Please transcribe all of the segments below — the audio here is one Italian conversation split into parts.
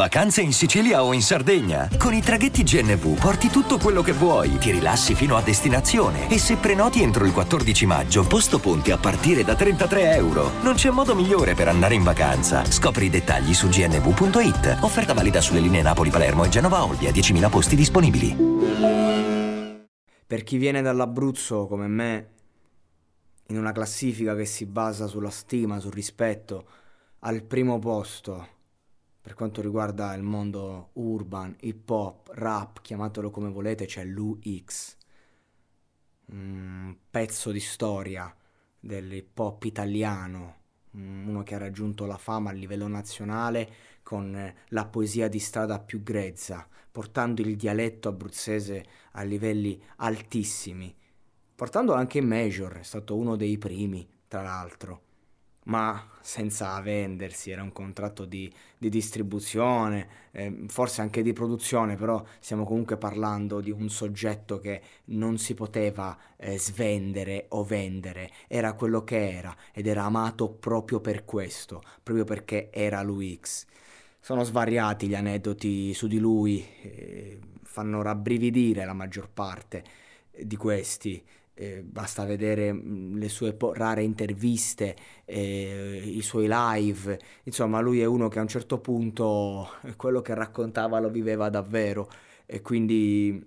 Vacanze in Sicilia o in Sardegna? Con i traghetti GNV porti tutto quello che vuoi, ti rilassi fino a destinazione e se prenoti entro il 14 maggio, posto ponti a partire da 33 euro. Non c'è modo migliore per andare in vacanza. Scopri i dettagli su gnv.it. Offerta valida sulle linee Napoli-Palermo e Genova-Olbia, 10.000 posti disponibili. Per chi viene dall'Abruzzo come me, in una classifica che si basa sulla stima, sul rispetto, al primo posto per quanto riguarda il mondo urban, hip hop, rap, chiamatelo come volete, c'è l'UX, un pezzo di storia dell'hip hop italiano, uno che ha raggiunto la fama a livello nazionale con la poesia di strada più grezza, portando il dialetto abruzzese a livelli altissimi, portandolo anche in major, è stato uno dei primi, tra l'altro ma senza vendersi, era un contratto di, di distribuzione, eh, forse anche di produzione, però stiamo comunque parlando di un soggetto che non si poteva eh, svendere o vendere, era quello che era ed era amato proprio per questo, proprio perché era l'UX. Sono svariati gli aneddoti su di lui, eh, fanno rabbrividire la maggior parte di questi eh, basta vedere mm, le sue po- rare interviste, eh, i suoi live, insomma lui è uno che a un certo punto quello che raccontava lo viveva davvero. E quindi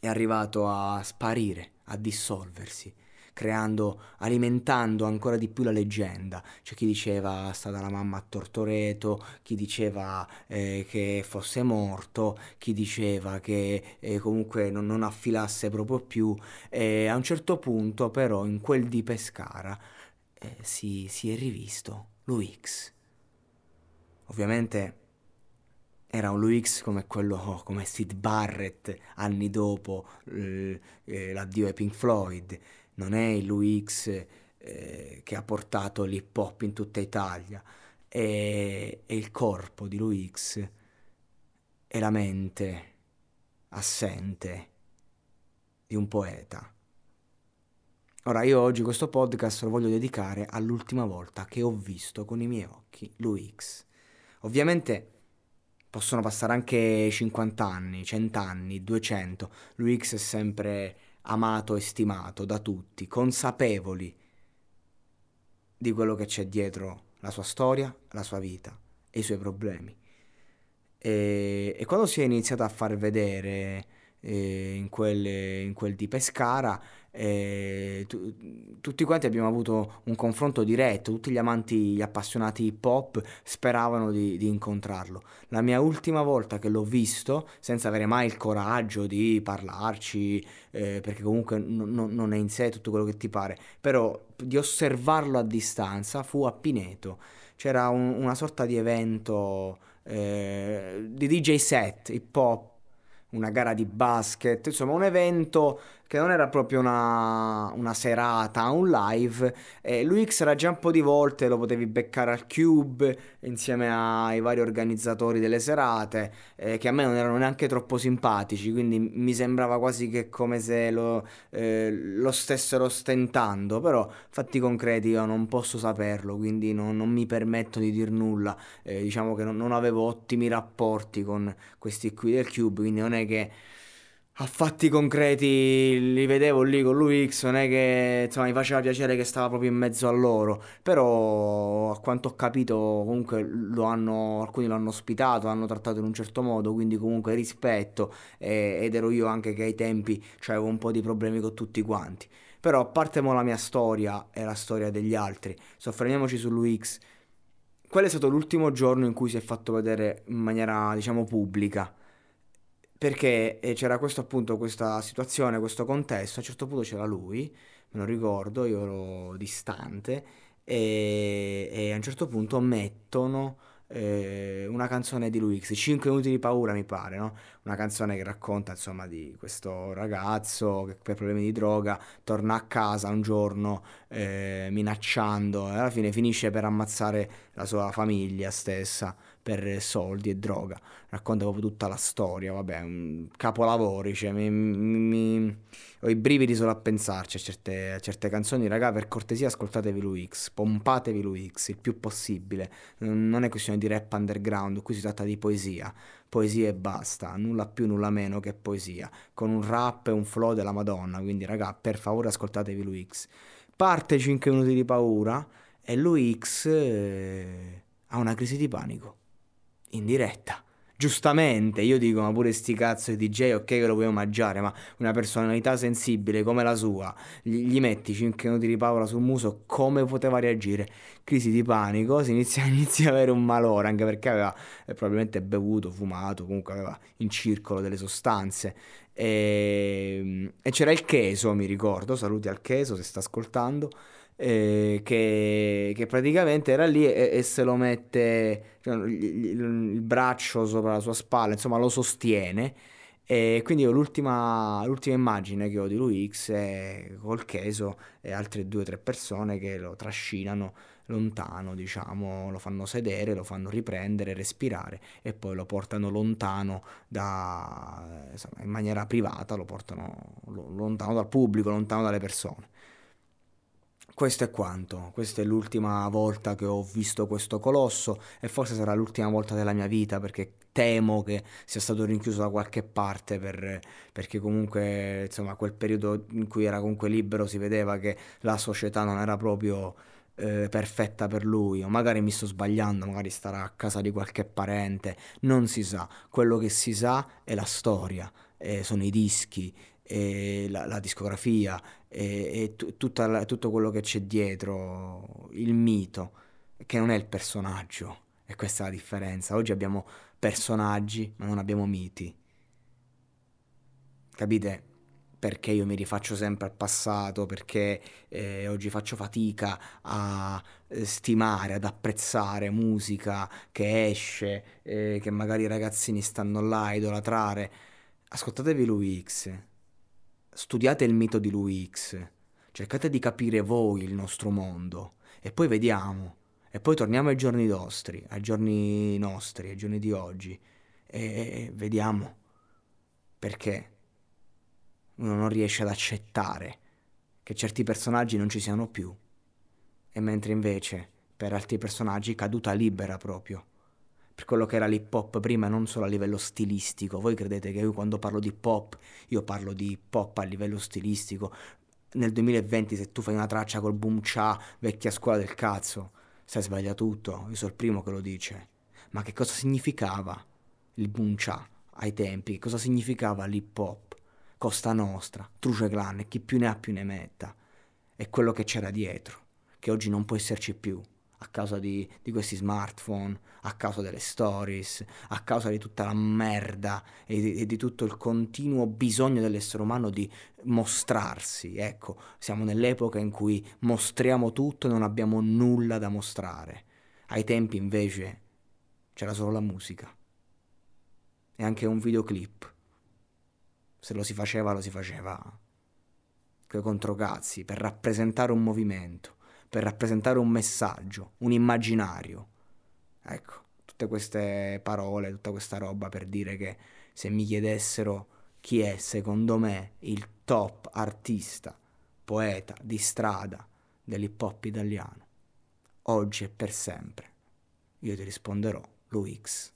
è arrivato a sparire, a dissolversi creando, alimentando ancora di più la leggenda. C'è chi diceva è stata la mamma a Tortoreto, chi diceva eh, che fosse morto, chi diceva che eh, comunque non, non, affilasse proprio più. E a un certo punto però in quel di Pescara eh, si, si è rivisto l'UX. Ovviamente era un Luix come quello, come Sid Barrett anni dopo eh, l'addio ai Pink Floyd non è l'UX eh, che ha portato l'hip hop in tutta Italia, è, è il corpo di l'UX, è la mente assente di un poeta. Ora io oggi questo podcast lo voglio dedicare all'ultima volta che ho visto con i miei occhi l'UX. Ovviamente possono passare anche 50 anni, 100 anni, 200, l'UX è sempre amato e stimato da tutti, consapevoli di quello che c'è dietro la sua storia, la sua vita e i suoi problemi. E, e quando si è iniziato a far vedere eh, in, quel, in, quel, di Pescara, eh, tu, tutti quanti abbiamo avuto un confronto diretto, tutti gli amanti, gli appassionati hip hop speravano di, di, incontrarlo. La mia ultima volta che l'ho visto, senza avere mai il coraggio di parlarci, eh, perché comunque n- n- non è in sé tutto quello che ti pare, però di osservarlo a distanza fu a Pineto. C'era un, una sorta di evento eh, di DJ set hip hop una gara di basket, insomma un evento che non era proprio una, una serata, un live. Eh, L'UX era già un po' di volte, lo potevi beccare al Cube insieme ai vari organizzatori delle serate, eh, che a me non erano neanche troppo simpatici, quindi mi sembrava quasi che come se lo, eh, lo stessero stentando, però fatti concreti io non posso saperlo, quindi non, non mi permetto di dir nulla. Eh, diciamo che non, non avevo ottimi rapporti con questi qui del Cube, quindi non è che a fatti concreti li vedevo lì con l'UX, non è che insomma, mi faceva piacere che stava proprio in mezzo a loro, però a quanto ho capito comunque lo hanno, alcuni lo hanno ospitato, l'hanno trattato in un certo modo, quindi comunque rispetto eh, ed ero io anche che ai tempi avevo un po' di problemi con tutti quanti. Però a parte mo la mia storia e la storia degli altri, soffermiamoci sull'UX. Qual è stato l'ultimo giorno in cui si è fatto vedere in maniera diciamo pubblica? Perché eh, c'era questo appunto questa situazione, questo contesto, a un certo punto c'era lui, me lo ricordo, io ero distante e, e a un certo punto mettono eh, una canzone di Luix, 5 minuti di paura mi pare, no? Una canzone che racconta insomma di questo ragazzo che per problemi di droga torna a casa un giorno eh, minacciando e alla fine finisce per ammazzare la sua famiglia stessa per soldi e droga. Racconta proprio tutta la storia, vabbè, un capolavori, cioè, mi, mi, ho i brividi solo a pensarci a certe, a certe canzoni. Raga, per cortesia ascoltatevi lui X, pompatevi lui X il più possibile. Non è questione di rap underground, qui si tratta di poesia poesia e basta, nulla più, nulla meno che poesia, con un rap e un flow della Madonna, quindi raga, per favore ascoltatevi lui X. Parte 5 minuti di paura e lui X eh, ha una crisi di panico, in diretta. Giustamente io dico ma pure sti cazzo di DJ ok che lo puoi omaggiare ma una personalità sensibile come la sua gli, gli metti 5 minuti di paura sul muso come poteva reagire? Crisi di panico si inizia, inizia ad avere un malore anche perché aveva eh, probabilmente bevuto fumato comunque aveva in circolo delle sostanze. E, ehm, e c'era il Cheso mi ricordo saluti al Cheso se sta ascoltando eh, che, che, praticamente era lì e, e se lo mette cioè, il, il, il, braccio sopra la sua spalla, insomma lo sostiene. E quindi l'ultima, l'ultima immagine che ho di lui X è col Cheso e altre due o tre persone che lo trascinano lontano, diciamo, lo fanno sedere, lo fanno riprendere, respirare e poi lo portano lontano da, insomma, in maniera privata, lo portano lontano dal pubblico, lontano dalle persone. Questo è quanto, questa è l'ultima volta che ho visto questo colosso e forse sarà l'ultima volta della mia vita perché temo che sia stato rinchiuso da qualche parte per, perché comunque insomma quel periodo in cui era comunque libero si vedeva che la società non era proprio eh, perfetta per lui. O magari mi sto sbagliando, magari starà a casa di qualche parente, non si sa, quello che si sa è la storia, eh, sono i dischi, e la, la discografia e, e t- tutto quello che c'è dietro, il mito, che non è il personaggio. E questa è la differenza. Oggi abbiamo personaggi, ma non abbiamo miti. Capite? Perché io mi rifaccio sempre al passato, perché eh, oggi faccio fatica a eh, stimare, ad apprezzare musica che esce, eh, che magari i ragazzini stanno là a idolatrare. Ascoltatevi lui X. Studiate il mito di lui X, cercate di capire voi il nostro mondo. E poi vediamo. E poi torniamo ai giorni nostri, ai giorni nostri, ai giorni di oggi. E vediamo. Perché uno non riesce ad accettare che certi personaggi non ci siano più. E mentre invece per altri personaggi caduta libera proprio per quello che era l'hip hop prima, non solo a livello stilistico. Voi credete che io quando parlo di hip hop, io parlo di hip hop a livello stilistico. Nel 2020 se tu fai una traccia col boom cha, vecchia scuola del cazzo, stai sbaglia tutto, io sono il primo che lo dice. Ma che cosa significava il boom cha ai tempi? Che cosa significava l'hip hop? Costa Nostra, Truce Clan e chi più ne ha più ne metta. E quello che c'era dietro, che oggi non può esserci più a causa di, di, questi smartphone, a causa delle stories, a causa di tutta la merda e di, e di, tutto il continuo bisogno dell'essere umano di mostrarsi. Ecco, siamo nell'epoca in cui mostriamo tutto e non abbiamo nulla da mostrare. Ai tempi invece c'era solo la musica e anche un videoclip. Se lo si faceva, lo si faceva coi controcazzi per rappresentare un movimento per rappresentare un messaggio, un immaginario. Ecco, tutte queste parole, tutta questa roba per dire che se mi chiedessero chi è secondo me il top artista, poeta di strada dell'hip hop italiano, oggi e per sempre, io ti risponderò Luix.